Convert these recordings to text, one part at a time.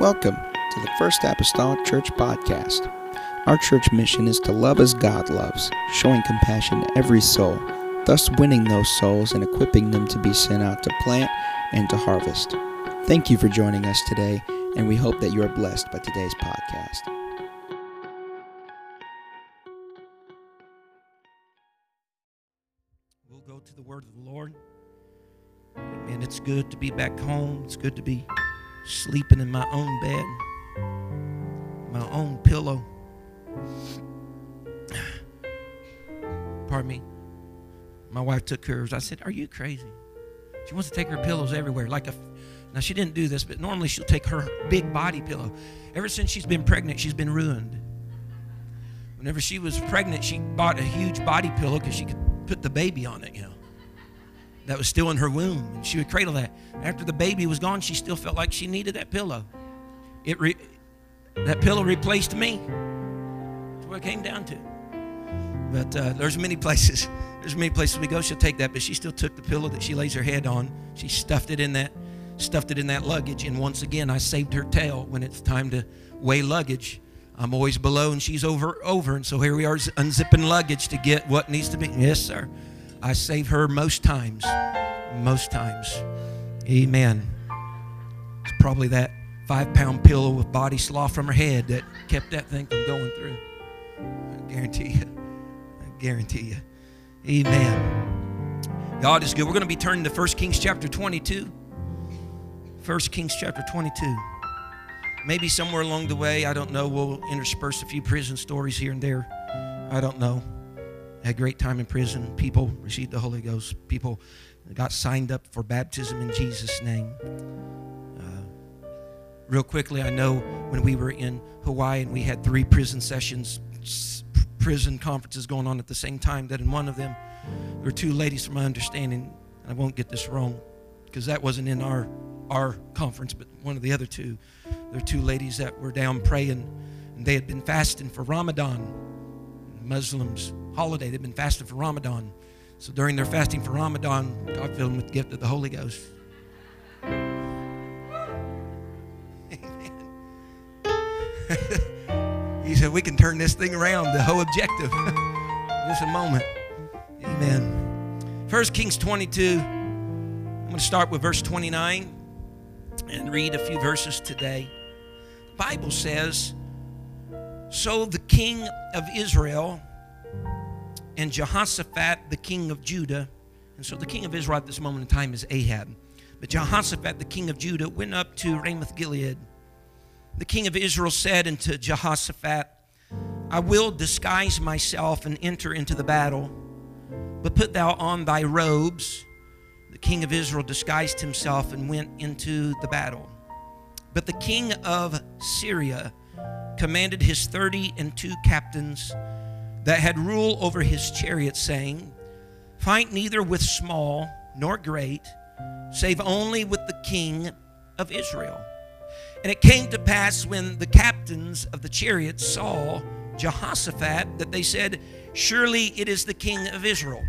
Welcome to the First Apostolic Church Podcast. Our church mission is to love as God loves, showing compassion to every soul, thus winning those souls and equipping them to be sent out to plant and to harvest. Thank you for joining us today, and we hope that you are blessed by today's podcast. We'll go to the word of the Lord. And it's good to be back home. It's good to be sleeping in my own bed, my own pillow. Pardon me. My wife took hers. I said, Are you crazy? She wants to take her pillows everywhere. Like a now she didn't do this, but normally she'll take her big body pillow. Ever since she's been pregnant, she's been ruined. Whenever she was pregnant, she bought a huge body pillow because she could put the baby on it, you know. That was still in her womb, and she would cradle that. After the baby was gone, she still felt like she needed that pillow. It re- that pillow replaced me. That's what it came down to. But uh, there's many places. There's many places we go. She'll take that, but she still took the pillow that she lays her head on. She stuffed it in that, stuffed it in that luggage. And once again, I saved her tail when it's time to weigh luggage. I'm always below and she's over over. And so here we are unzipping luggage to get what needs to be. Yes, sir. I save her most times. Most times. Amen. It's probably that five pound pillow with body slough from her head that kept that thing from going through. I guarantee you. I guarantee you. Amen. God is good. We're going to be turning to 1 Kings chapter 22. 1 Kings chapter 22 maybe somewhere along the way, I don't know, we'll intersperse a few prison stories here and there. I don't know. Had a great time in prison. People received the Holy Ghost. People got signed up for baptism in Jesus' name. Uh, real quickly, I know when we were in Hawaii and we had three prison sessions, prison conferences going on at the same time, that in one of them, there were two ladies, from my understanding, and I won't get this wrong, because that wasn't in our our conference, but one of the other two. There were two ladies that were down praying, and they had been fasting for Ramadan, Muslims' holiday. They've been fasting for Ramadan. So during their fasting for Ramadan, God filled them with the gift of the Holy Ghost. Amen. he said, We can turn this thing around, the whole objective. Just a moment. Amen. First Kings 22. I'm going to start with verse 29 and read a few verses today. The Bible says, So the king of Israel and Jehoshaphat, the king of Judah, and so the king of Israel at this moment in time is Ahab. But Jehoshaphat, the king of Judah, went up to Ramoth Gilead. The king of Israel said unto Jehoshaphat, I will disguise myself and enter into the battle, but put thou on thy robes The king of Israel disguised himself and went into the battle. But the king of Syria commanded his thirty and two captains that had rule over his chariots, saying, Fight neither with small nor great, save only with the king of Israel. And it came to pass when the captains of the chariots saw Jehoshaphat that they said, Surely it is the king of Israel.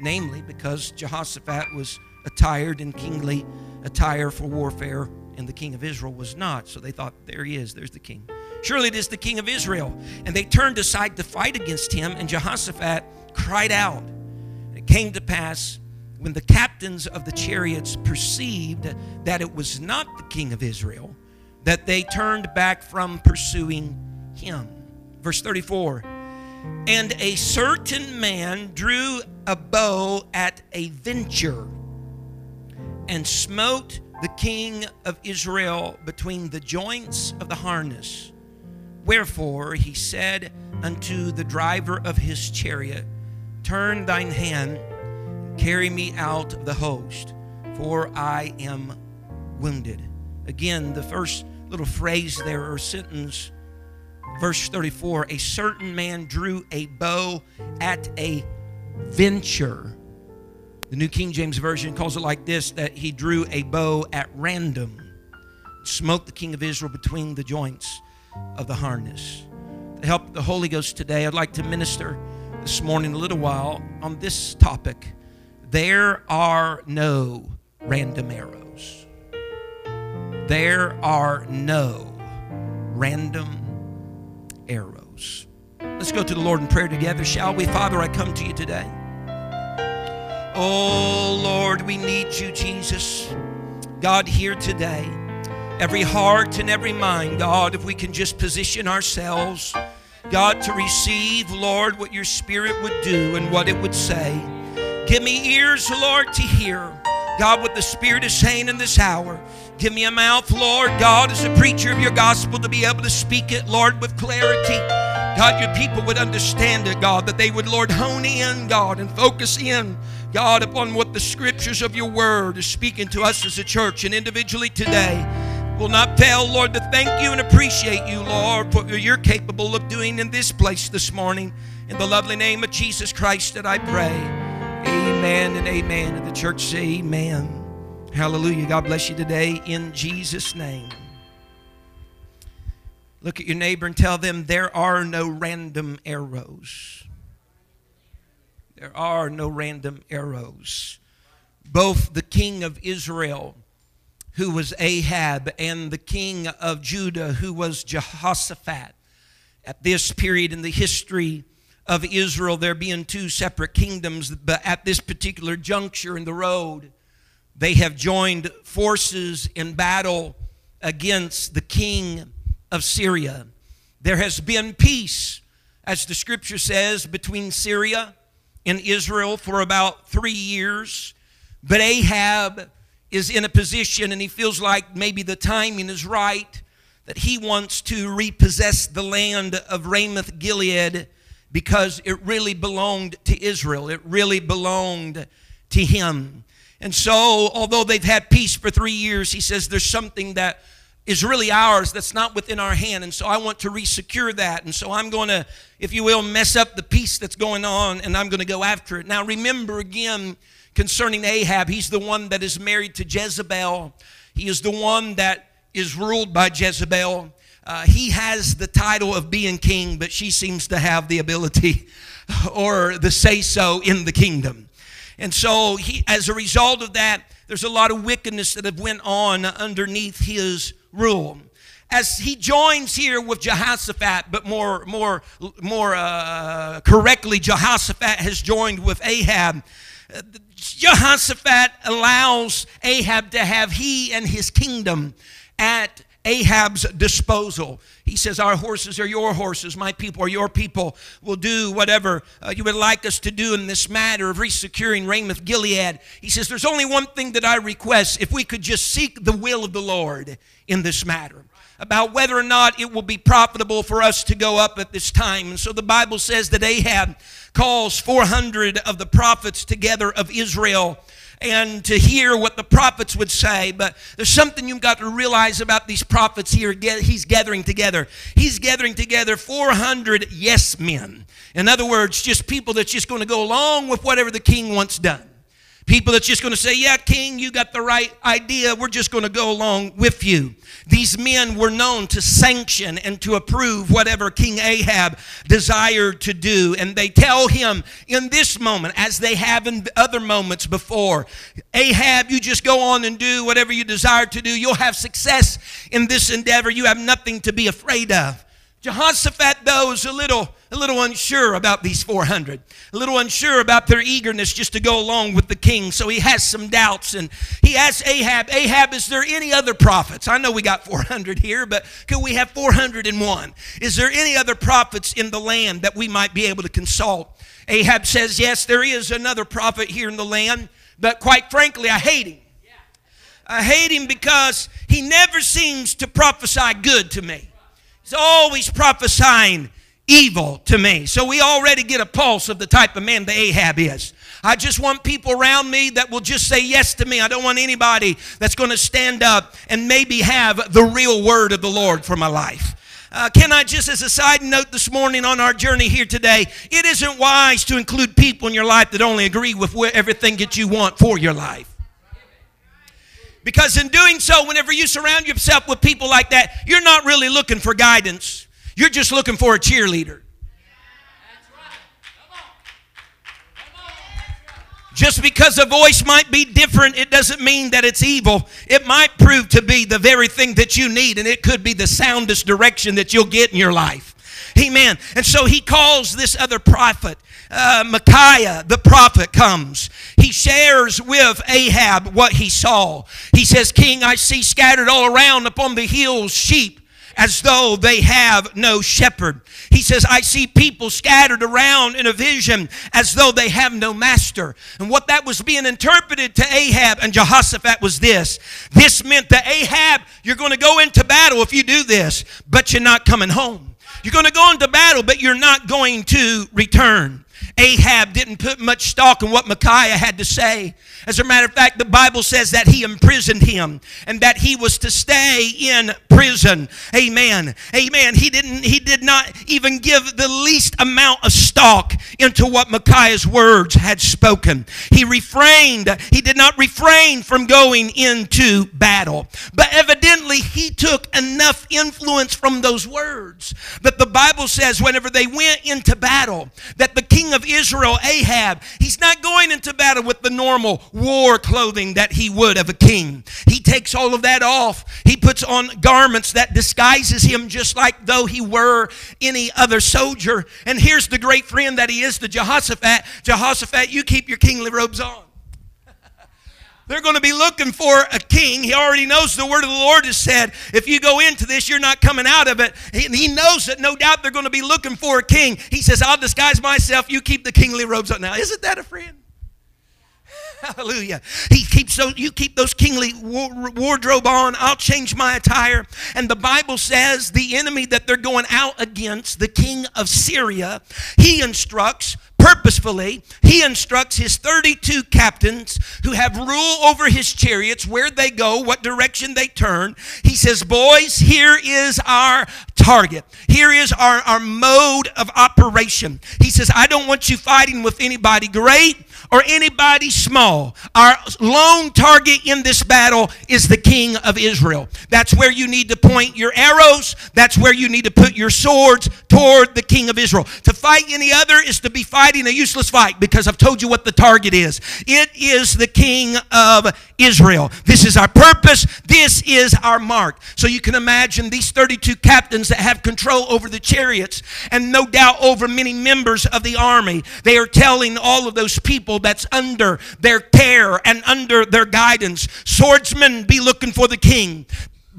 Namely, because Jehoshaphat was attired in kingly attire for warfare, and the king of Israel was not. So they thought, there he is, there's the king. Surely it is the king of Israel. And they turned aside to fight against him, and Jehoshaphat cried out. It came to pass when the captains of the chariots perceived that it was not the king of Israel, that they turned back from pursuing him. Verse 34 And a certain man drew a bow at a venture and smote the king of Israel between the joints of the harness. Wherefore he said unto the driver of his chariot, Turn thine hand, carry me out of the host, for I am wounded. Again, the first little phrase there or sentence, verse 34 a certain man drew a bow at a venture. The New King James Version calls it like this that he drew a bow at random, smote the king of Israel between the joints of the harness. To help the Holy Ghost today, I'd like to minister this morning a little while on this topic. There are no random arrows. There are no random arrows. Let's go to the Lord in prayer together, shall we? Father, I come to you today. Oh, Lord, we need you, Jesus. God, here today, every heart and every mind, God, if we can just position ourselves, God, to receive, Lord, what your Spirit would do and what it would say. Give me ears, Lord, to hear, God, what the Spirit is saying in this hour. Give me a mouth, Lord, God, as a preacher of your gospel, to be able to speak it, Lord, with clarity. God, your people would understand it, God, that they would, Lord, hone in, God, and focus in God, upon what the scriptures of your word is speaking to us as a church and individually today. Will not fail, Lord, to thank you and appreciate you, Lord, for what you're capable of doing in this place this morning. In the lovely name of Jesus Christ that I pray. Amen and amen. And the church say amen. Hallelujah. God bless you today in Jesus' name. Look at your neighbor and tell them there are no random arrows. There are no random arrows. Both the king of Israel, who was Ahab, and the king of Judah, who was Jehoshaphat, at this period in the history of Israel, there being two separate kingdoms, but at this particular juncture in the road, they have joined forces in battle against the king of Syria. There has been peace, as the scripture says, between Syria and Israel for about three years. But Ahab is in a position and he feels like maybe the timing is right that he wants to repossess the land of Ramoth Gilead because it really belonged to Israel. It really belonged to him. And so, although they've had peace for three years, he says there's something that is really ours that's not within our hand. And so I want to resecure that. And so I'm going to, if you will, mess up the peace that's going on and I'm going to go after it. Now, remember again concerning Ahab, he's the one that is married to Jezebel, he is the one that is ruled by Jezebel. Uh, he has the title of being king, but she seems to have the ability or the say so in the kingdom. And so, he, as a result of that, there's a lot of wickedness that have went on underneath his rule. As he joins here with Jehoshaphat, but more, more, more uh, correctly, Jehoshaphat has joined with Ahab. Jehoshaphat allows Ahab to have he and his kingdom at Ahab's disposal. He says, Our horses are your horses, my people are your people. We'll do whatever uh, you would like us to do in this matter of resecuring Ramoth Gilead. He says, There's only one thing that I request if we could just seek the will of the Lord in this matter about whether or not it will be profitable for us to go up at this time. And so the Bible says that Ahab calls 400 of the prophets together of Israel and to hear what the prophets would say. But there's something you've got to realize about these prophets here. He's gathering together. He's gathering together 400 yes men. In other words, just people that's just going to go along with whatever the king wants done. People that's just going to say, Yeah, King, you got the right idea. We're just going to go along with you. These men were known to sanction and to approve whatever King Ahab desired to do. And they tell him in this moment, as they have in other moments before, Ahab, you just go on and do whatever you desire to do. You'll have success in this endeavor. You have nothing to be afraid of. Jehoshaphat, though, is a little, a little unsure about these 400, a little unsure about their eagerness just to go along with the king. So he has some doubts and he asks Ahab, Ahab, is there any other prophets? I know we got 400 here, but could we have 401? Is there any other prophets in the land that we might be able to consult? Ahab says, Yes, there is another prophet here in the land, but quite frankly, I hate him. I hate him because he never seems to prophesy good to me. He's always prophesying evil to me. So we already get a pulse of the type of man the Ahab is. I just want people around me that will just say yes to me. I don't want anybody that's going to stand up and maybe have the real word of the Lord for my life. Uh, can I just, as a side note this morning on our journey here today, it isn't wise to include people in your life that only agree with everything that you want for your life. Because in doing so, whenever you surround yourself with people like that, you're not really looking for guidance. You're just looking for a cheerleader. Just because a voice might be different, it doesn't mean that it's evil. It might prove to be the very thing that you need, and it could be the soundest direction that you'll get in your life. Amen. And so he calls this other prophet, uh, Micaiah, the prophet, comes. He shares with Ahab what he saw. He says, King, I see scattered all around upon the hills sheep as though they have no shepherd. He says, I see people scattered around in a vision as though they have no master. And what that was being interpreted to Ahab and Jehoshaphat was this this meant that Ahab, you're going to go into battle if you do this, but you're not coming home. You're going to go into battle, but you're not going to return. Ahab didn't put much stock in what Micaiah had to say. As a matter of fact, the Bible says that he imprisoned him and that he was to stay in prison. Amen. Amen. He didn't he did not even give the least amount of stock into what Micaiah's words had spoken. He refrained, he did not refrain from going into battle. But evidently he took enough influence from those words that the Bible says whenever they went into battle that the king of Israel Ahab, he's not going into battle with the normal war clothing that he would of a king. He takes all of that off. He puts on garments that disguises him just like though he were any other soldier. And here's the great friend that he is to Jehoshaphat. Jehoshaphat, you keep your kingly robes on. They're going to be looking for a king. He already knows the word of the Lord has said, if you go into this, you're not coming out of it. And He knows that no doubt they're going to be looking for a king. He says, I'll disguise myself. You keep the kingly robes on. Now, isn't that a friend? Hallelujah. He keeps those, you keep those kingly wardrobe on. I'll change my attire. And the Bible says the enemy that they're going out against, the king of Syria, he instructs purposefully, he instructs his 32 captains who have rule over his chariots, where they go, what direction they turn. He says, Boys, here is our target. Here is our, our mode of operation. He says, I don't want you fighting with anybody great or anybody small. Our lone target in this battle is the king of Israel. That's where you need to point your arrows. That's where you need to put your swords toward the king of Israel. To fight any other is to be fighting a useless fight because I've told you what the target is. It is the king of Israel. This is our purpose. This is our mark. So you can imagine these 32 captains that have control over the chariots and no doubt over many members of the army. They are telling all of those people that's under their care and under their guidance. Swordsmen, be looking for the king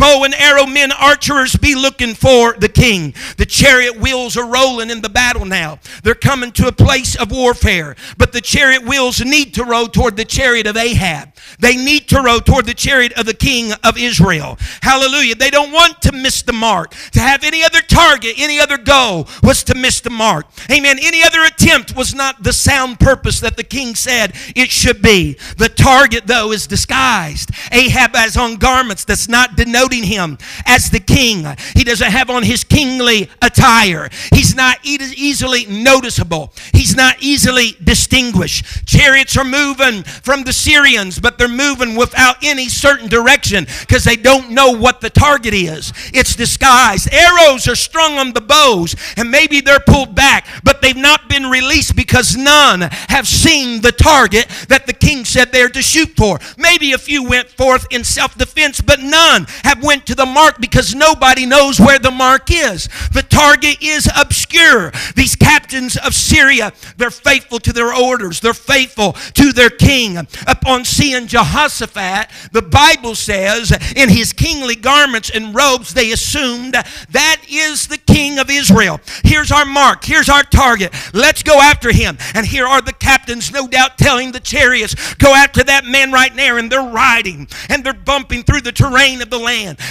bow and arrow men, archers, be looking for the king. The chariot wheels are rolling in the battle now. They're coming to a place of warfare. But the chariot wheels need to roll toward the chariot of Ahab. They need to roll toward the chariot of the king of Israel. Hallelujah. They don't want to miss the mark. To have any other target, any other goal was to miss the mark. Amen. Any other attempt was not the sound purpose that the king said it should be. The target, though, is disguised. Ahab has on garments that's not denoted him as the king. He doesn't have on his kingly attire. He's not easily noticeable. He's not easily distinguished. Chariots are moving from the Syrians, but they're moving without any certain direction because they don't know what the target is. It's disguised. Arrows are strung on the bows, and maybe they're pulled back, but they've not been released because none have seen the target that the king said they're to shoot for. Maybe a few went forth in self defense, but none have went to the mark because nobody knows where the mark is. The target is obscure. These captains of Syria, they're faithful to their orders, they're faithful to their king. Upon seeing Jehoshaphat, the Bible says, in his kingly garments and robes, they assumed that is the king of Israel. Here's our mark, here's our target. Let's go after him. And here are the captains, no doubt, telling the chariots, go after that man right there. And they're riding and they're bumping through the terrain of the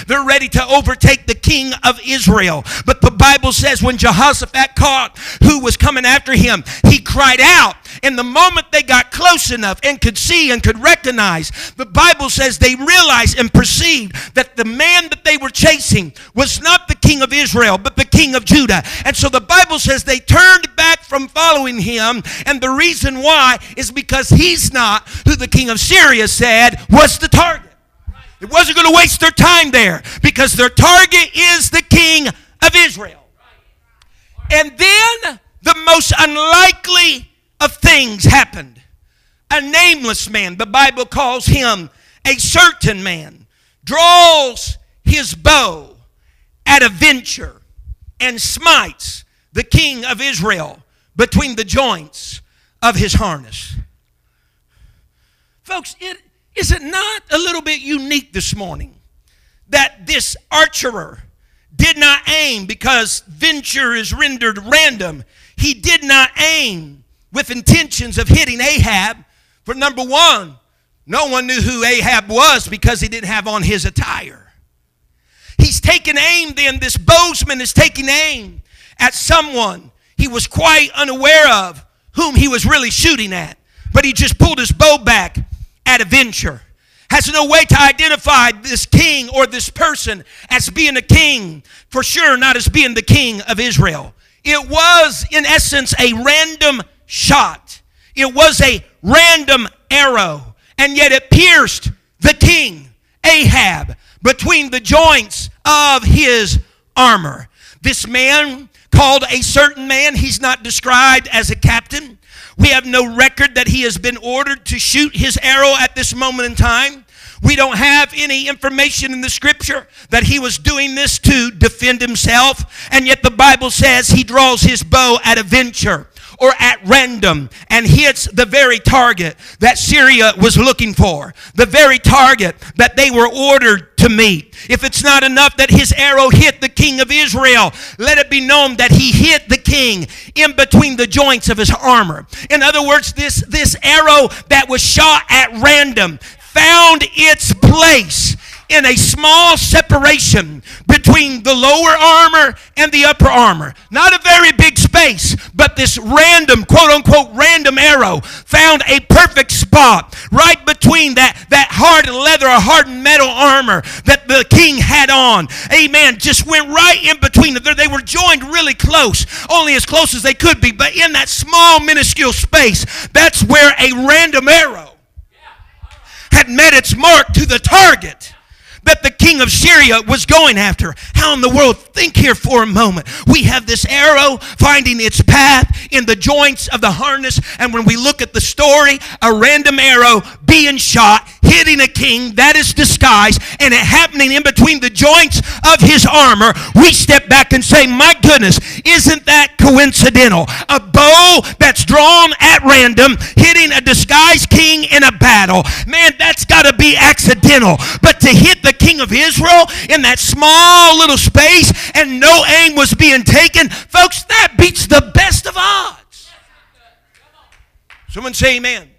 They're ready to overtake the king of Israel. But the Bible says when Jehoshaphat caught who was coming after him, he cried out. And the moment they got close enough and could see and could recognize, the Bible says they realized and perceived that the man that they were chasing was not the king of Israel, but the king of Judah. And so the Bible says they turned back from following him. And the reason why is because he's not who the king of Syria said was the target. It wasn't going to waste their time there because their target is the king of Israel. And then the most unlikely of things happened. a nameless man, the Bible calls him a certain man, draws his bow at a venture and smites the king of Israel between the joints of his harness. Folks, it, is it not a little bit unique this morning that this archer did not aim because venture is rendered random? He did not aim with intentions of hitting Ahab. For number one, no one knew who Ahab was because he didn't have on his attire. He's taking aim then, this bowsman is taking aim at someone he was quite unaware of whom he was really shooting at. But he just pulled his bow back at a venture. Has no way to identify this king or this person as being a king, for sure not as being the king of Israel. It was, in essence, a random shot. It was a random arrow, and yet it pierced the king, Ahab, between the joints of his armor. This man called a certain man, he's not described as a captain. We have no record that he has been ordered to shoot his arrow at this moment in time. We don't have any information in the scripture that he was doing this to defend himself, and yet the Bible says he draws his bow at a venture or at random and hits the very target that Syria was looking for, the very target that they were ordered to meet. If it's not enough that his arrow hit the king of Israel, let it be known that he hit the king in between the joints of his armor. In other words, this, this arrow that was shot at random found its place in a small separation between the lower armor and the upper armor. Not a very big space, but this random, quote unquote, random arrow found a perfect spot right between that, that hard leather or hardened metal armor that the king had on. Amen. Just went right in between. They were joined really close, only as close as they could be, but in that small, minuscule space, that's where a random arrow had met its mark to the target that the king of Syria was going after. How in the world? Think here for a moment. We have this arrow finding its path in the joints of the harness, and when we look at the story, a random arrow being shot, hitting a king that is disguised, and it happening in between the joints of his armor, we step back and say, My goodness, isn't that coincidental? A bow that's drawn at random, hitting a disguised king in a battle. Man, that's got to be accidental. But to hit the king of Israel in that small little space and no aim was being taken, folks, that beats the best of odds. Someone say amen.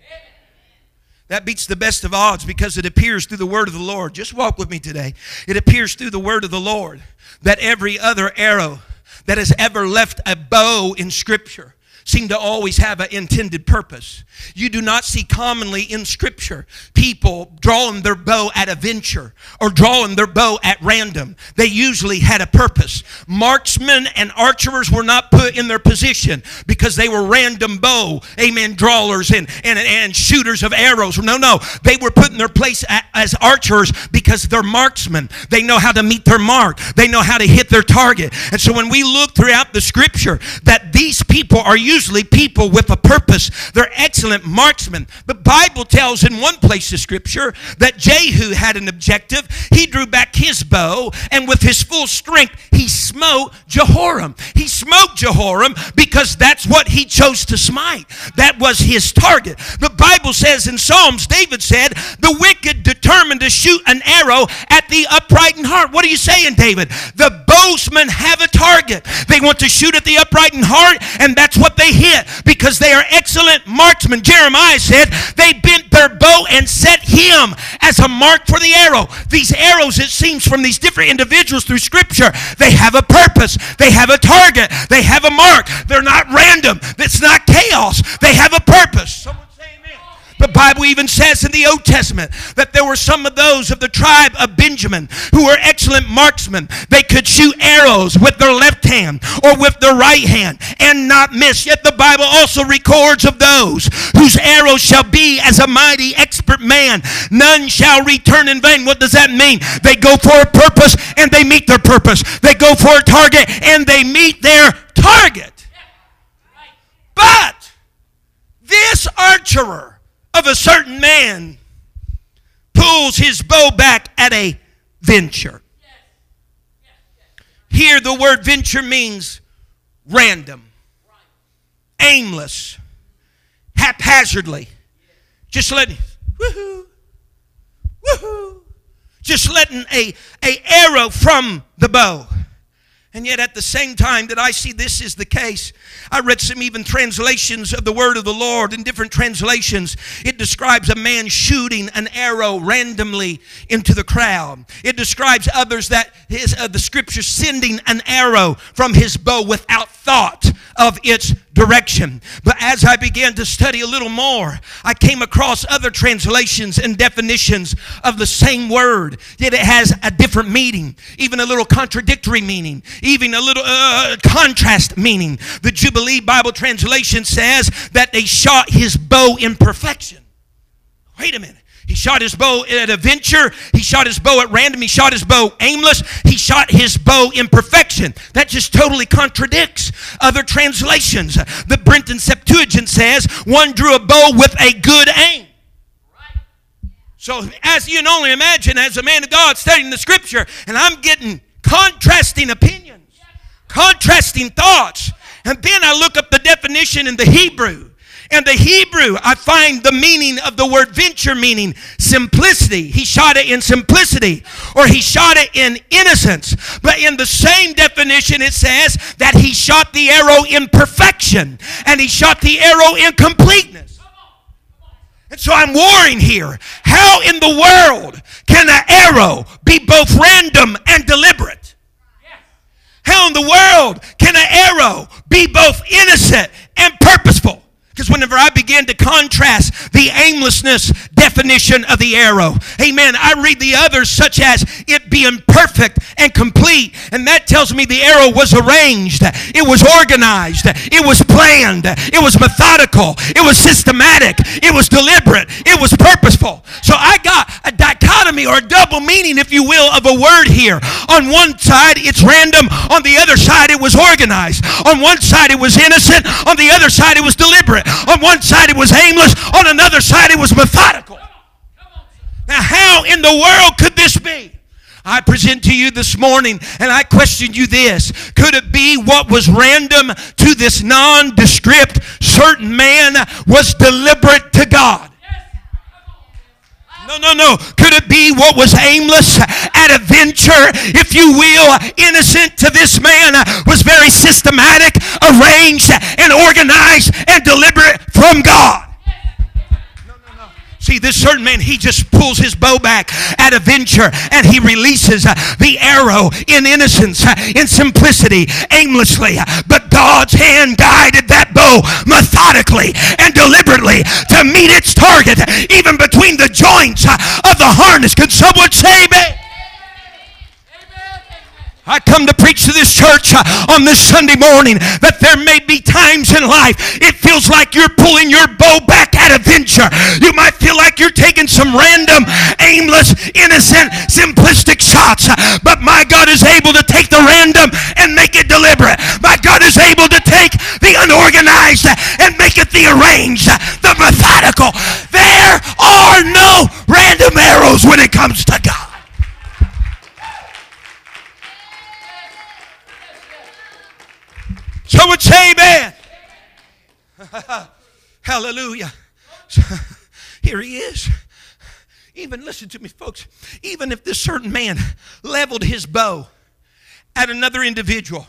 That beats the best of odds because it appears through the word of the Lord. Just walk with me today. It appears through the word of the Lord that every other arrow that has ever left a bow in Scripture seem to always have an intended purpose. You do not see commonly in Scripture people drawing their bow at a venture or drawing their bow at random. They usually had a purpose. Marksmen and archers were not put in their position because they were random bow, amen, drawers and, and, and shooters of arrows. No, no. They were put in their place as archers because they're marksmen. They know how to meet their mark, they know how to hit their target. And so when we look throughout the Scripture, that these people are usually people with a purpose. They're excellent marksmen. The Bible tells in one place of Scripture that Jehu had an objective. He drew back his bow, and with his full strength, he smote Jehoram. He smote Jehoram because that's what he chose to smite. That was his target. The Bible says in Psalms, David said, The wicked determined to shoot an arrow at the upright in heart. What are you saying, David? The bowsmen have a target. They want to shoot at the upright in heart, and that's what they because they are excellent marksmen. Jeremiah said they bent their bow and set him as a mark for the arrow. These arrows, it seems, from these different individuals through Scripture, they have a purpose, they have a target, they have a mark. They're not random, it's not chaos, they have a purpose. The Bible even says in the Old Testament that there were some of those of the tribe of Benjamin who were excellent marksmen. They could shoot arrows with their left hand or with their right hand and not miss. Yet the Bible also records of those whose arrows shall be as a mighty expert man. None shall return in vain. What does that mean? They go for a purpose and they meet their purpose. They go for a target and they meet their target. But this archer of a certain man pulls his bow back at a venture. Here, the word venture means random, aimless, haphazardly. Just letting, woohoo, woohoo, just letting a, a arrow from the bow. And yet, at the same time that I see this is the case, I read some even translations of the word of the Lord in different translations. It describes a man shooting an arrow randomly into the crowd. It describes others that his, uh, the scripture sending an arrow from his bow without thought of its direction. But as I began to study a little more, I came across other translations and definitions of the same word, yet it has a different meaning, even a little contradictory meaning, even a little uh, contrast meaning. The Jubilee Bible translation says that they shot his bow in perfection. Wait a minute. He shot his bow at a venture. He shot his bow at random. He shot his bow aimless. He shot his bow in perfection. That just totally contradicts other translations. The Brenton Septuagint says one drew a bow with a good aim. So, as you can only imagine, as a man of God studying the scripture, and I'm getting contrasting opinions, contrasting thoughts, and then I look up the definition in the Hebrew. And the Hebrew, I find the meaning of the word venture meaning simplicity. He shot it in simplicity, or he shot it in innocence. But in the same definition, it says that he shot the arrow in perfection, and he shot the arrow in completeness. And so I'm warring here. How in the world can an arrow be both random and deliberate? How in the world can an arrow be both innocent and purposeful? Because whenever I begin to contrast the aimlessness definition of the arrow, amen, I read the others such as it being perfect and complete. And that tells me the arrow was arranged, it was organized, it was planned, it was methodical, it was systematic, it was deliberate, it was purposeful. So I got a dichotomy or a double meaning, if you will, of a word here. On one side, it's random, on the other side, it was organized. On one side, it was innocent, on the other side, it was deliberate. On one side, it was aimless. On another side, it was methodical. Now, how in the world could this be? I present to you this morning and I question you this. Could it be what was random to this nondescript certain man was deliberate to God? No, no, no. Could it be what was aimless at a venture, if you will, innocent to this man was very systematic, arranged, and organized and deliberate from God? See, this certain man, he just pulls his bow back at a venture and he releases uh, the arrow in innocence, uh, in simplicity, aimlessly. But God's hand guided that bow methodically and deliberately to meet its target, even between the joints uh, of the harness. Could someone say amen? I come to preach to this church uh, on this Sunday morning that there may be times in life it feels like you're pulling your bow back at a venture. You might feel like you're taking some random, aimless, innocent, simplistic shots. Uh, but my God is able to take the random and make it deliberate. My God is able to take the unorganized uh, and make it the arranged, uh, the methodical. There are no random arrows when it comes to God. Someone say amen. Hallelujah. Here he is. Even, listen to me, folks, even if this certain man leveled his bow at another individual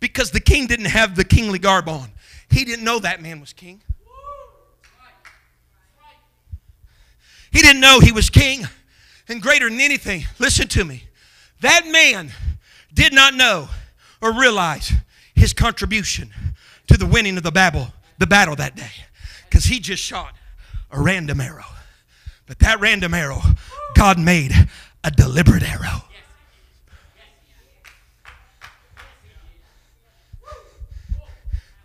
because the king didn't have the kingly garb on, he didn't know that man was king. He didn't know he was king. And greater than anything, listen to me, that man did not know or realize his contribution to the winning of the battle, the battle that day. Because he just shot a random arrow. But that random arrow, God made a deliberate arrow.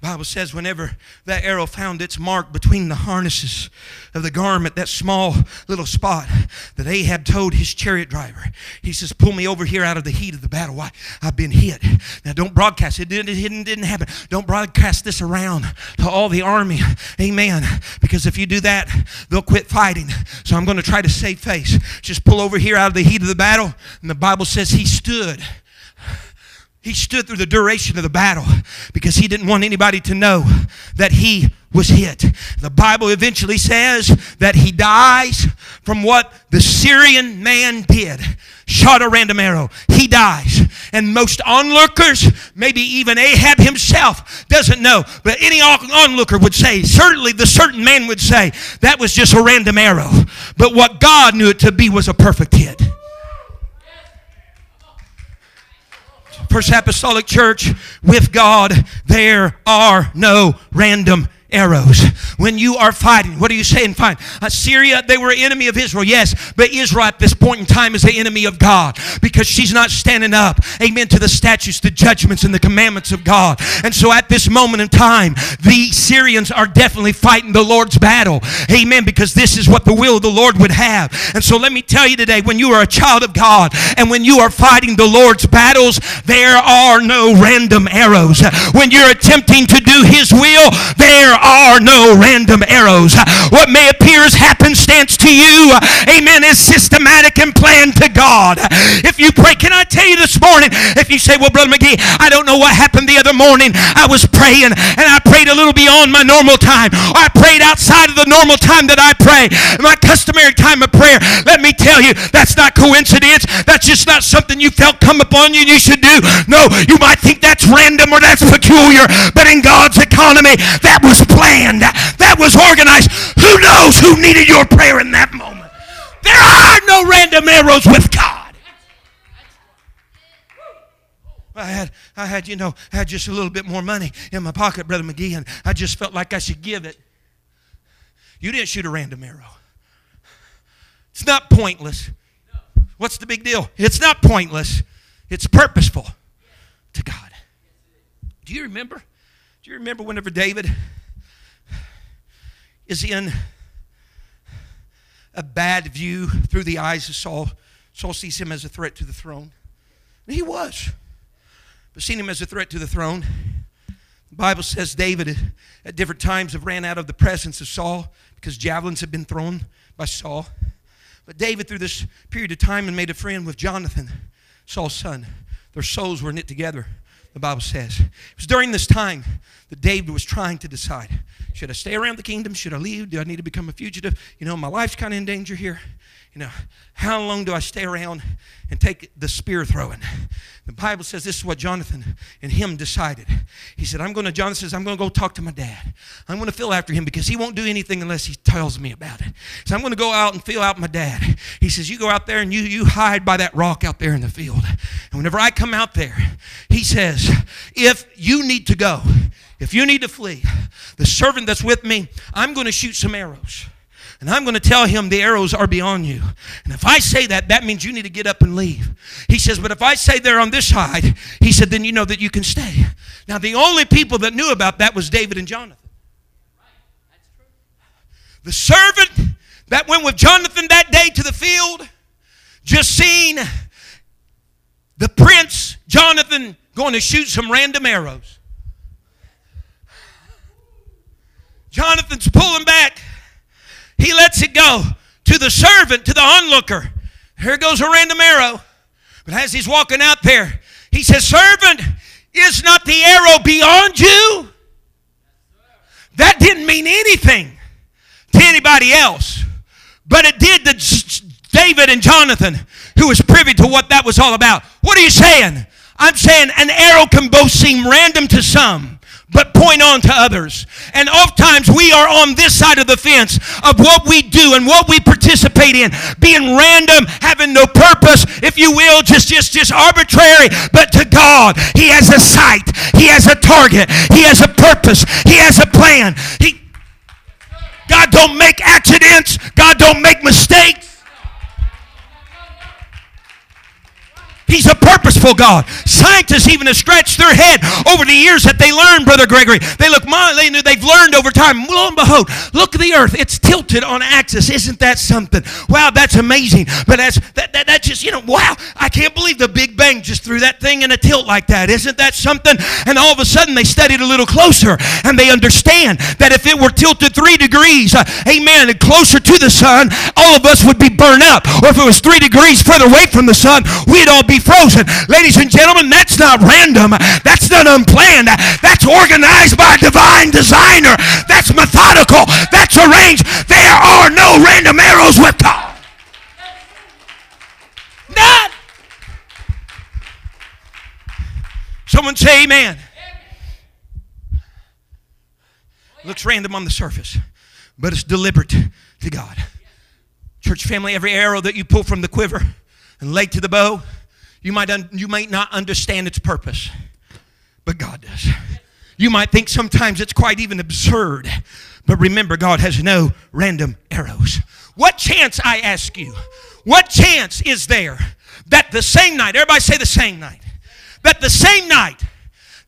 Bible says whenever that arrow found its mark between the harnesses of the garment, that small little spot that Ahab told his chariot driver, he says, "Pull me over here out of the heat of the battle. Why? I've been hit." Now, don't broadcast it. Didn't, it didn't happen. Don't broadcast this around to all the army. Amen. Because if you do that, they'll quit fighting. So I'm going to try to save face. Just pull over here out of the heat of the battle, and the Bible says he stood he stood through the duration of the battle because he didn't want anybody to know that he was hit. The Bible eventually says that he dies from what the Syrian man did. Shot a random arrow. He dies. And most onlookers, maybe even Ahab himself, doesn't know. But any onlooker would say, certainly the certain man would say, that was just a random arrow. But what God knew it to be was a perfect hit. First Apostolic Church, with God, there are no random arrows. When you are fighting, what are you saying? Fine. Uh, Assyria, they were enemy of Israel, yes, but Israel at this point in time is the enemy of God because she's not standing up, amen, to the statutes, the judgments, and the commandments of God. And so at this moment in time, the Syrians are definitely fighting the Lord's battle, amen, because this is what the will of the Lord would have. And so let me tell you today, when you are a child of God and when you are fighting the Lord's battles, there are no random arrows. When you're attempting to do His will, there are no random arrows. What may appear as happenstance to you, amen, is systematic and planned to God. If you pray, can I tell you this morning, if you say, well, Brother McGee, I don't know what happened the other morning. I was praying and I prayed a little beyond my normal time. Or I prayed outside of the normal time that I pray, my customary time of prayer. Let me tell you, that's not coincidence. That's just not something you felt come upon you you should do. No, you might think that's random or that's peculiar, but in God's economy, that was planned, that was organized. Who knows who needed your prayer in that moment? There are no random arrows with God. I had, I had, you know, I had just a little bit more money in my pocket, Brother McGee, and I just felt like I should give it. You didn't shoot a random arrow. It's not pointless. What's the big deal? It's not pointless. It's purposeful to God. Do you remember? Do you remember whenever David is in a bad view through the eyes of Saul. Saul sees him as a threat to the throne. And he was. But seeing him as a threat to the throne, the Bible says David at different times have ran out of the presence of Saul because javelins had been thrown by Saul. But David, through this period of time, and made a friend with Jonathan, Saul's son. Their souls were knit together the Bible says. It was during this time that David was trying to decide should I stay around the kingdom? Should I leave? Do I need to become a fugitive? You know, my life's kind of in danger here. You know, how long do I stay around and take the spear throwing? The Bible says this is what Jonathan and him decided. He said, I'm going to, Jonathan says, I'm going to go talk to my dad. I'm going to feel after him because he won't do anything unless he tells me about it. So I'm going to go out and feel out my dad. He says, You go out there and you, you hide by that rock out there in the field. And whenever I come out there, he says, If you need to go, if you need to flee, the servant that's with me, I'm going to shoot some arrows. And I'm going to tell him the arrows are beyond you. And if I say that, that means you need to get up and leave. He says, but if I say they're on this side, he said, then you know that you can stay. Now, the only people that knew about that was David and Jonathan. The servant that went with Jonathan that day to the field just seen the prince, Jonathan, going to shoot some random arrows. Jonathan's pulling back. Go to the servant, to the onlooker. Here goes a random arrow. But as he's walking out there, he says, Servant, is not the arrow beyond you? That didn't mean anything to anybody else. But it did to David and Jonathan, who was privy to what that was all about. What are you saying? I'm saying an arrow can both seem random to some but point on to others. And oftentimes we are on this side of the fence of what we do and what we participate in, being random, having no purpose, if you will, just just just arbitrary. But to God, He has a sight, He has a target, He has a purpose, He has a plan. He God don't make accidents, God don't make mistakes. He's a purposeful God. Scientists even have scratched their head over the years that they learned, Brother Gregory. They look, they they've learned over time. Lo and behold, look at the earth. It's tilted on axis. Isn't that something? Wow, that's amazing. But that's that, that, that just, you know, wow, I can't believe the Big Bang just threw that thing in a tilt like that. Isn't that something? And all of a sudden they studied a little closer and they understand that if it were tilted three degrees, uh, amen, and closer to the sun, all of us would be burned up. Or if it was three degrees further away from the sun, we'd all be frozen. Ladies and gentlemen, that's not random. That's not unplanned. That's organized by a divine designer. That's methodical. That's arranged. There are no random arrows with God. None. Someone say amen. Looks random on the surface, but it's deliberate to God. Church family, every arrow that you pull from the quiver and lay to the bow, you might, un- you might not understand its purpose, but God does. You might think sometimes it's quite even absurd, but remember, God has no random arrows. What chance, I ask you, what chance is there that the same night, everybody say the same night, that the same night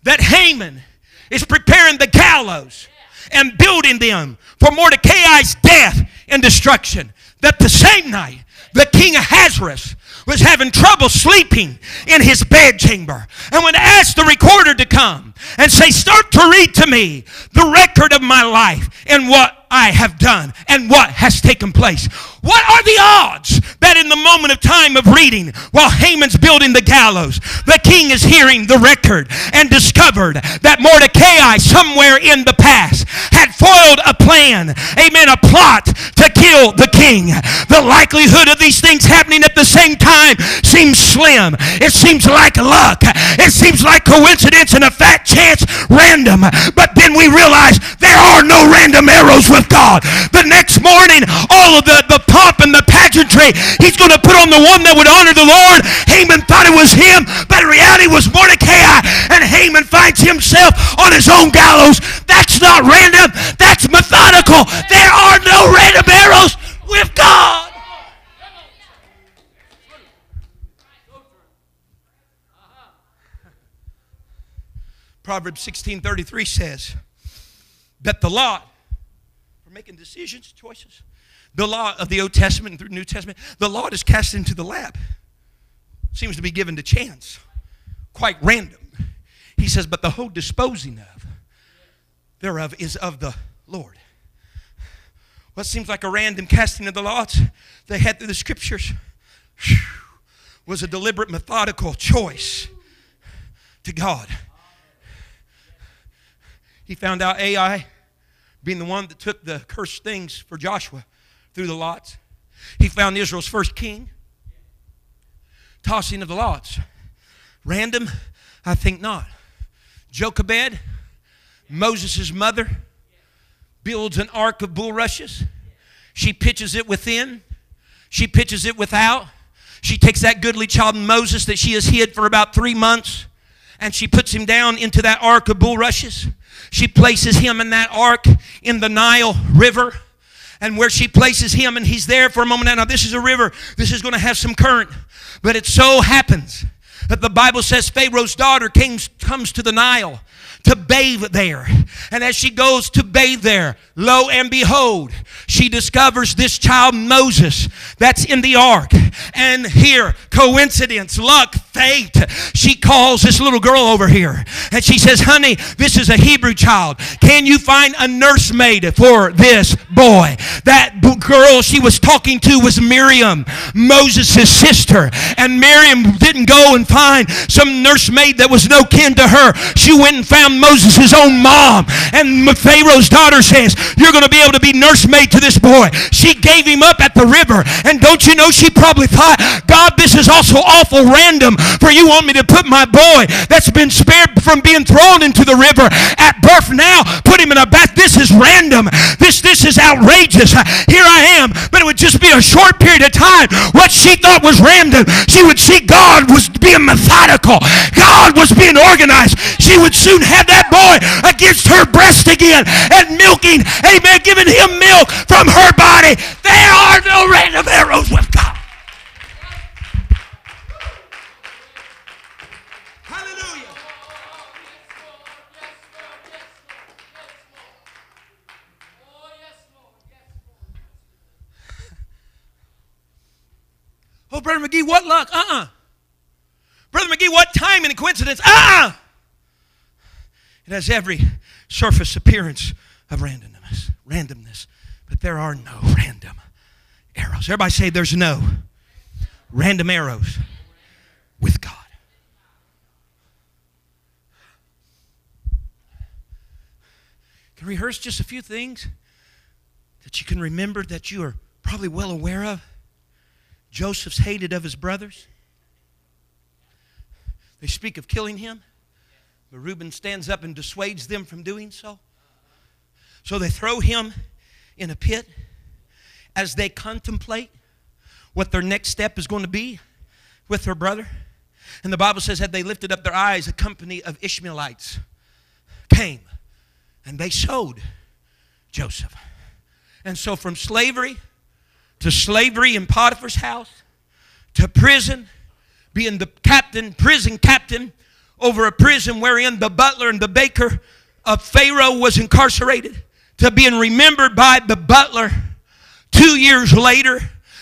that Haman is preparing the gallows and building them for Mordecai's death and destruction, that the same night the king of Ahasuerus was having trouble sleeping in his bedchamber. And when asked the recorder to come and say, Start to read to me the record of my life and what I have done and what has taken place. What are the odds that in the moment of time of reading, while Haman's building the gallows, the king is hearing the record and discovered that Mordecai, somewhere in the past, had foiled a plan, amen, a plot to kill the king? The likelihood of these things happening at the same time seems slim. It seems like luck. It seems like coincidence and a fat chance random. But then we realize there are no random arrows with God. The next morning, all of the, the pomp and the pageantry. He's going to put on the one that would honor the Lord. Haman thought it was him, but in reality was Mordecai. And Haman finds himself on his own gallows. That's not random. That's methodical. There are no random arrows with God. Proverbs 16:33 says that the law for making decisions, choices, the law of the Old Testament and through the New Testament, the law is cast into the lap. Seems to be given to chance, quite random. He says, but the whole disposing of thereof is of the Lord. What seems like a random casting of the lots they had through the scriptures was a deliberate, methodical choice to God. He found out Ai, being the one that took the cursed things for Joshua, through the lots. He found Israel's first king. Tossing of the lots. Random? I think not. Jochebed, Moses' mother, builds an ark of bulrushes. She pitches it within, she pitches it without. She takes that goodly child Moses that she has hid for about three months and she puts him down into that ark of bulrushes. She places him in that ark in the Nile River and where she places him, and he's there for a moment. Now, this is a river, this is going to have some current, but it so happens that the Bible says Pharaoh's daughter came, comes to the Nile to bathe there. And as she goes to bathe there, lo and behold, she discovers this child Moses that's in the ark. And here, coincidence, luck, fate, she calls this little girl over here and she says, Honey, this is a Hebrew child. Can you find a nursemaid for this boy? That girl she was talking to was Miriam, Moses' sister. And Miriam didn't go and find some nursemaid that was no kin to her. She went and found Moses' own mom. And Pharaoh's daughter says, You're going to be able to be nursemaid to this boy. She gave him up at the river. And don't you know, she probably thought, God, this is also awful random for you want me to put my boy that's been spared from being thrown into the river at birth now, put him in a bath. This is random. This, this is outrageous. Here I am. But it would just be a short period of time. What she thought was random, she would see God was being methodical. God was being organized. She would soon have that boy against her breast again and milking, amen, giving him milk from her body. There are no random arrows with God. Hallelujah. Oh, Brother McGee, what luck? Uh uh Brother McGee, what timing and coincidence? Uh uh It has every surface appearance of randomness. Randomness. But there are no random arrows. Everybody say there's no random arrows with God. Can we rehearse just a few things that you can remember that you are probably well aware of. Joseph's hated of his brothers. They speak of killing him, but Reuben stands up and dissuades them from doing so. So they throw him in a pit as they contemplate what their next step is going to be with their brother. And the Bible says, had they lifted up their eyes, a company of Ishmaelites came and they showed Joseph. And so from slavery to slavery in Potiphar's house to prison, being the captain, prison captain over a prison wherein the butler and the baker of Pharaoh was incarcerated, to being remembered by the butler two years later,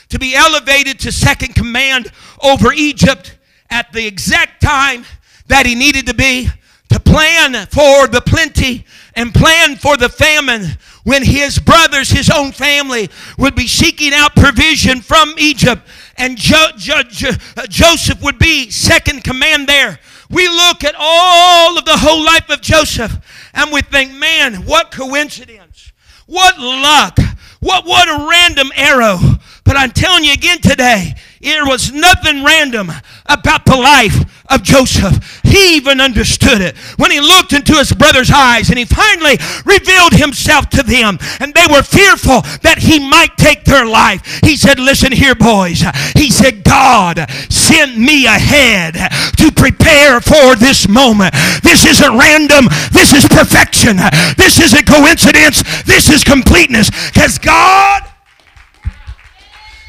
to be elevated to second command over Egypt at the exact time that he needed to be to plan for the plenty and plan for the famine when his brothers, his own family, would be seeking out provision from Egypt and jo- jo- jo- Joseph would be second command there. We look at all of the whole life of Joseph and we think, man, what coincidence, what luck, what, what a random arrow. But I'm telling you again today, there was nothing random about the life of Joseph. He even understood it when he looked into his brother's eyes and he finally revealed himself to them and they were fearful that he might take their life. He said, Listen here, boys. He said, God sent me ahead to prepare for this moment. This isn't random, this is perfection. This isn't coincidence, this is completeness. Because God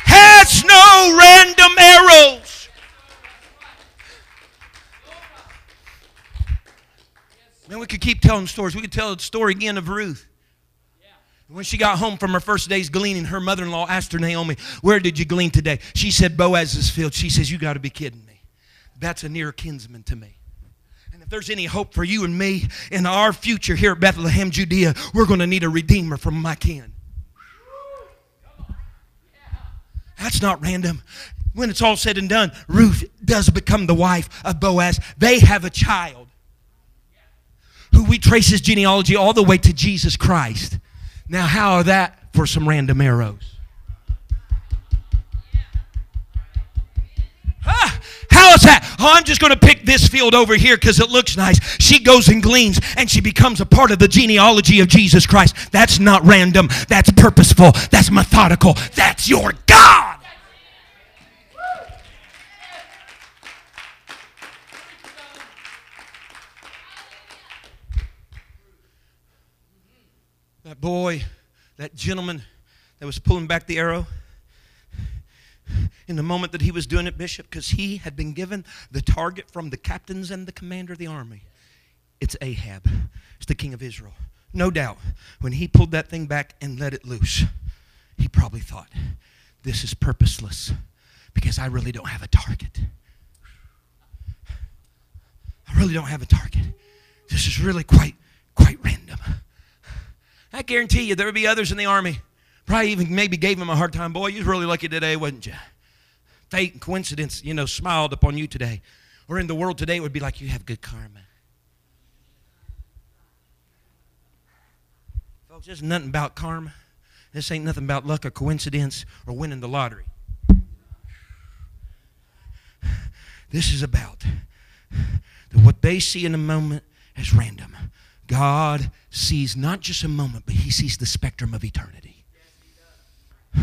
has no random arrows. Man, we could keep telling stories. We could tell the story again of Ruth. When she got home from her first day's gleaning, her mother in law asked her, Naomi, Where did you glean today? She said, Boaz's field. She says, You got to be kidding me. That's a near kinsman to me. And if there's any hope for you and me in our future here at Bethlehem, Judea, we're going to need a redeemer from my kin. That's not random. When it's all said and done, Ruth does become the wife of Boaz. They have a child who we trace his genealogy all the way to Jesus Christ. Now, how are that for some random arrows? How is that? Oh, I'm just going to pick this field over here because it looks nice. She goes and gleans and she becomes a part of the genealogy of Jesus Christ. That's not random. That's purposeful. That's methodical. That's your God. That boy, that gentleman that was pulling back the arrow, in the moment that he was doing it, Bishop, because he had been given the target from the captains and the commander of the army. It's Ahab, it's the king of Israel. No doubt, when he pulled that thing back and let it loose, he probably thought, this is purposeless because I really don't have a target. I really don't have a target. This is really quite, quite random. I guarantee you there would be others in the army. Probably even maybe gave him a hard time. Boy, you was really lucky today, wasn't you? Fate and coincidence, you know, smiled upon you today. Or in the world today, it would be like you have good karma. Folks, this is nothing about karma. This ain't nothing about luck or coincidence or winning the lottery. This is about what they see in a moment as random. God sees not just a moment, but He sees the spectrum of eternity.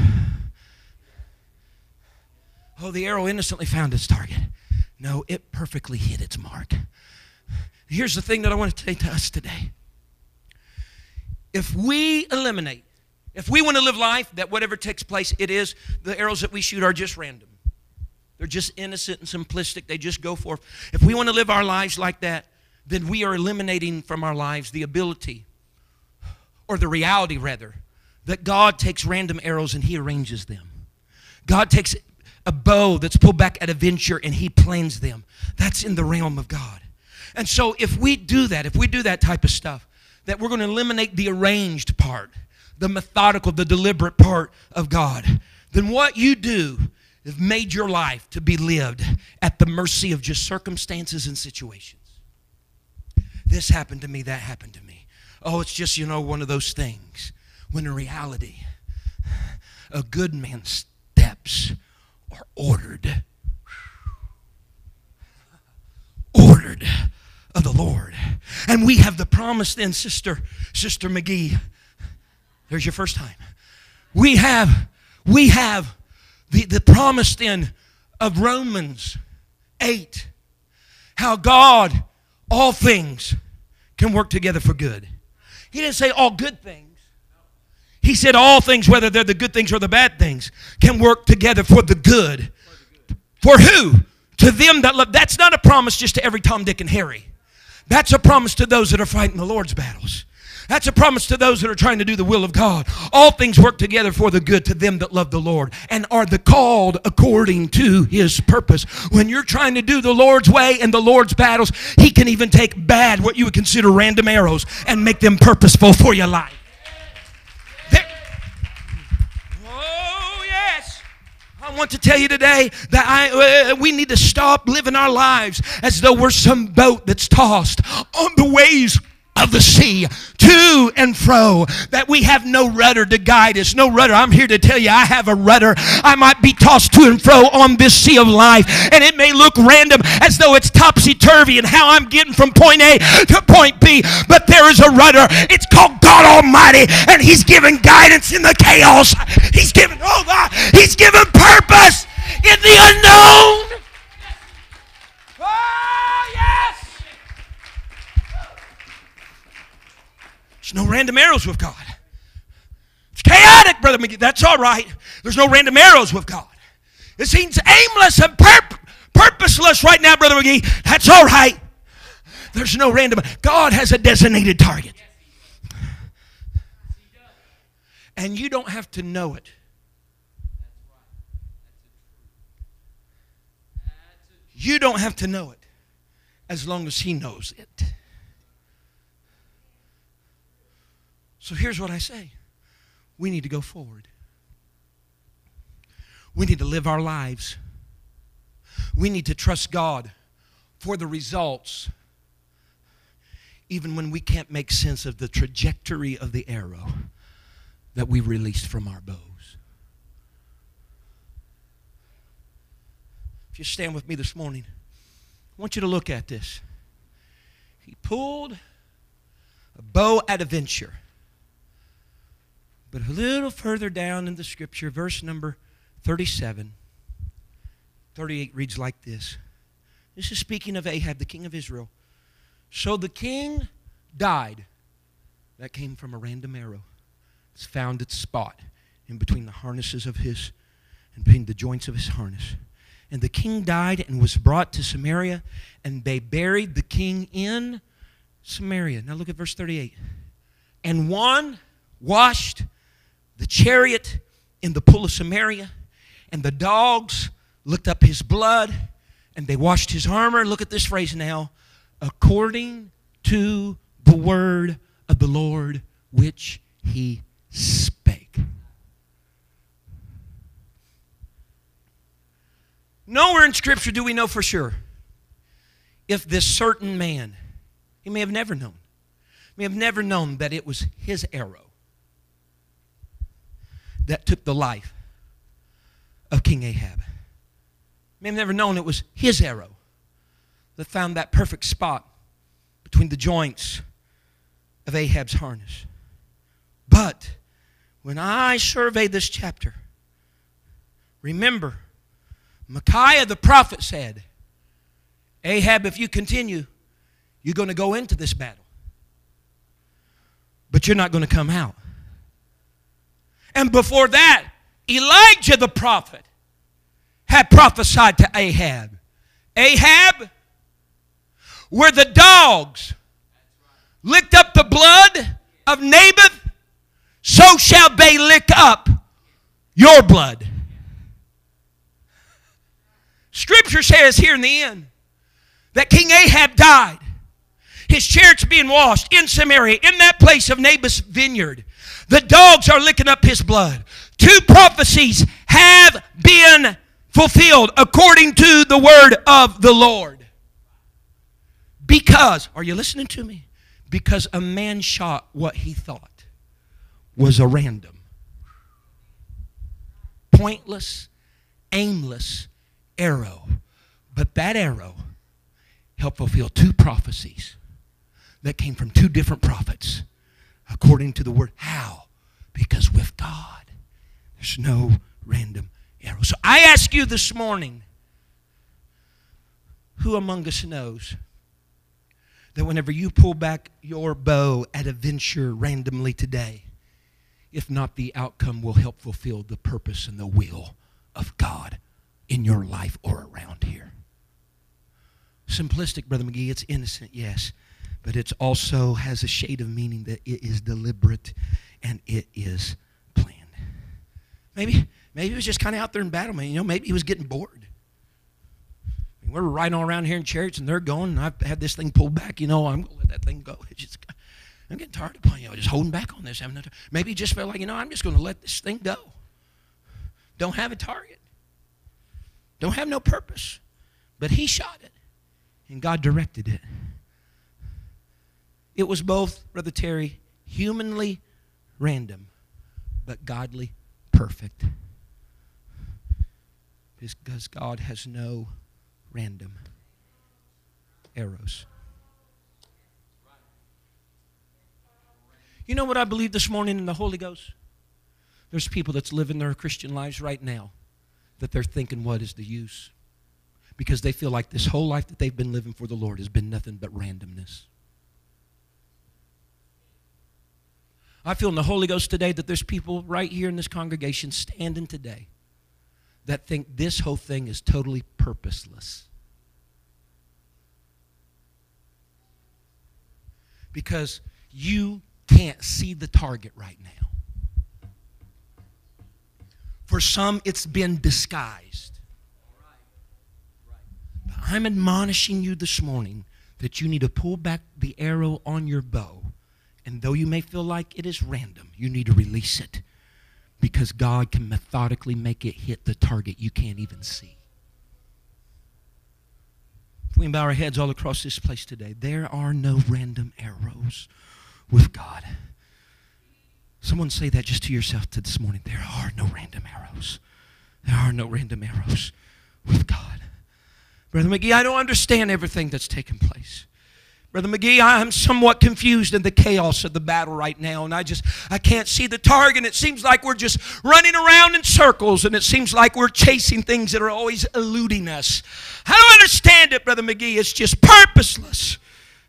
Oh, the arrow innocently found its target. No, it perfectly hit its mark. Here's the thing that I want to say to us today. If we eliminate, if we want to live life that whatever takes place, it is, the arrows that we shoot are just random. They're just innocent and simplistic. They just go forth. If we want to live our lives like that, then we are eliminating from our lives the ability, or the reality rather, that God takes random arrows and He arranges them. God takes a bow that's pulled back at a venture and He plans them. That's in the realm of God. And so if we do that, if we do that type of stuff, that we're going to eliminate the arranged part, the methodical, the deliberate part of God, then what you do is made your life to be lived at the mercy of just circumstances and situations. This happened to me, that happened to me. Oh, it's just, you know, one of those things. When in reality, a good man's steps are ordered. Ordered of the Lord. And we have the promise then, Sister, Sister McGee. There's your first time. We have, we have the, the promise then of Romans 8. How God, all things can work together for good. He didn't say all good things. He said all things, whether they're the good things or the bad things, can work together for the good. For who? To them that love. That's not a promise just to every Tom, Dick, and Harry. That's a promise to those that are fighting the Lord's battles. That's a promise to those that are trying to do the will of God. All things work together for the good to them that love the Lord and are the called according to his purpose. When you're trying to do the Lord's way and the Lord's battles, he can even take bad, what you would consider random arrows, and make them purposeful for your life. Oh, yes. I want to tell you today that I, uh, we need to stop living our lives as though we're some boat that's tossed on the waves of the sea to and fro that we have no rudder to guide us no rudder. I'm here to tell you i have a rudder. I might be tossed to and fro on this sea of life and it may look random as though it's topsy-turvy and how i'm getting from point a to point b but there is a rudder. It's called god almighty and he's giving guidance in the chaos. He's given oh god he's given purpose in the unknown ah! There's no random arrows with God. It's chaotic, Brother McGee. That's all right. There's no random arrows with God. It seems aimless and pur- purposeless right now, Brother McGee. That's all right. There's no random. God has a designated target. And you don't have to know it. You don't have to know it as long as He knows it. So here's what I say we need to go forward. We need to live our lives. We need to trust God for the results, even when we can't make sense of the trajectory of the arrow that we released from our bows. If you stand with me this morning, I want you to look at this. He pulled a bow at a venture. But a little further down in the scripture, verse number 37, 38 reads like this. This is speaking of Ahab, the king of Israel. So the king died. That came from a random arrow. It's found its spot in between the harnesses of his, and between the joints of his harness. And the king died and was brought to Samaria, and they buried the king in Samaria. Now look at verse 38. And one washed the chariot in the pool of Samaria, and the dogs looked up his blood and they washed his armor. Look at this phrase now according to the word of the Lord which he spake. Nowhere in Scripture do we know for sure if this certain man, he may have never known, may have never known that it was his arrow that took the life of King Ahab. May have never known it was his arrow that found that perfect spot between the joints of Ahab's harness. But when I survey this chapter, remember, Micaiah the prophet said, Ahab, if you continue, you're going to go into this battle. But you're not going to come out. And before that, Elijah the prophet had prophesied to Ahab. Ahab, where the dogs licked up the blood of Naboth, so shall they lick up your blood. Scripture says here in the end that King Ahab died. His chariots being washed in Samaria, in that place of Naboth's vineyard. The dogs are licking up his blood. Two prophecies have been fulfilled according to the word of the Lord. Because, are you listening to me? Because a man shot what he thought was a random, pointless, aimless arrow. But that arrow helped fulfill two prophecies that came from two different prophets according to the word. How? Because with God, there's no random arrow. So I ask you this morning who among us knows that whenever you pull back your bow at a venture randomly today, if not the outcome will help fulfill the purpose and the will of God in your life or around here. Simplistic, Brother McGee, it's innocent, yes, but it also has a shade of meaning that it is deliberate and it is planned. Maybe, maybe he was just kind of out there in battle, man. You know, maybe he was getting bored. we're riding all around here in chariots and they're going, and I've had this thing pulled back. You know, I'm going to let that thing go. Just, I'm getting tired of playing, you know, just holding back on this. Maybe he just felt like, you know, I'm just going to let this thing go. Don't have a target. Don't have no purpose. But he shot it, and God directed it. It was both, Brother Terry, humanly random, but godly perfect. Because God has no random arrows. You know what I believe this morning in the Holy Ghost? There's people that's living their Christian lives right now that they're thinking, what is the use? Because they feel like this whole life that they've been living for the Lord has been nothing but randomness. I feel in the Holy Ghost today that there's people right here in this congregation standing today that think this whole thing is totally purposeless. Because you can't see the target right now. For some, it's been disguised. But I'm admonishing you this morning that you need to pull back the arrow on your bow. And though you may feel like it is random, you need to release it because God can methodically make it hit the target you can't even see. If we bow our heads all across this place today, there are no random arrows with God. Someone say that just to yourself this morning. There are no random arrows. There are no random arrows with God. Brother McGee, I don't understand everything that's taken place. Brother McGee, I'm somewhat confused in the chaos of the battle right now, and I just I can't see the target. It seems like we're just running around in circles, and it seems like we're chasing things that are always eluding us. I don't understand it, Brother McGee. It's just purposeless.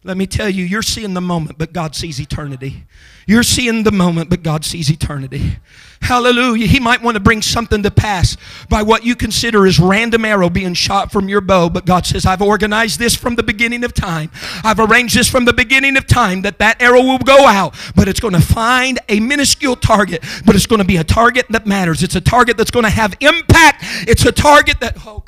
Let me tell you, you're seeing the moment, but God sees eternity. You're seeing the moment, but God sees eternity. Hallelujah. He might want to bring something to pass by what you consider as random arrow being shot from your bow, but God says, I've organized this from the beginning of time. I've arranged this from the beginning of time that that arrow will go out, but it's going to find a minuscule target, but it's going to be a target that matters. It's a target that's going to have impact. It's a target that, oh,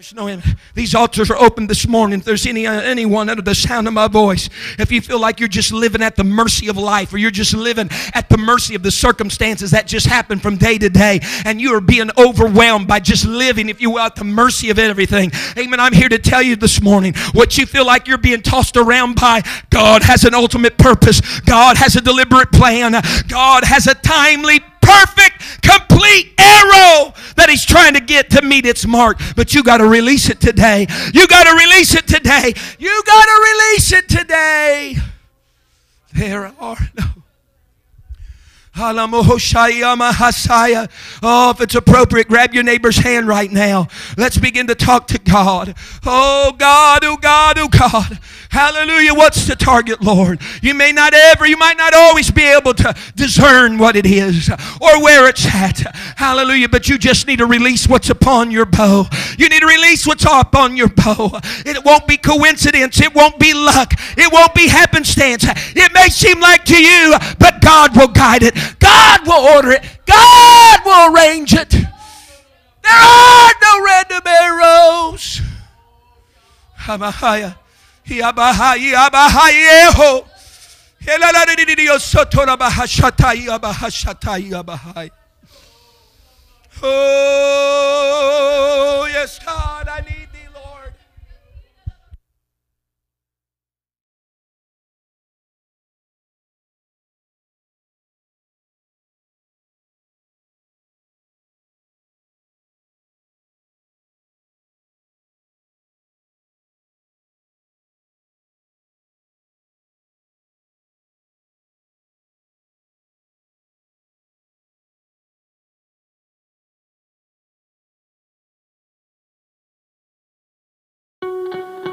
there's no These altars are open this morning. If there's any uh, anyone under the sound of my voice, if you feel like you're just living at the mercy of life, or you're just living at the mercy of the circumstances that just happen from day to day, and you are being overwhelmed by just living, if you will, at the mercy of everything. Amen. I'm here to tell you this morning what you feel like you're being tossed around by. God has an ultimate purpose. God has a deliberate plan. God has a timely perfect, complete arrow that he's trying to get to meet its mark. But you got to release it today. You got to release it today. You got to release it today. There are no. Oh, if it's appropriate, grab your neighbor's hand right now. Let's begin to talk to God. Oh, God, oh, God, oh, God. Hallelujah. What's the target, Lord? You may not ever, you might not always be able to discern what it is or where it's at. Hallelujah. But you just need to release what's upon your bow. You need to release what's up on your bow. It won't be coincidence. It won't be luck. It won't be happenstance. It may seem like to you, but God will guide it. God will order it. God will arrange it. There are no random arrows. Hamahaya. Oh, yes, God, I need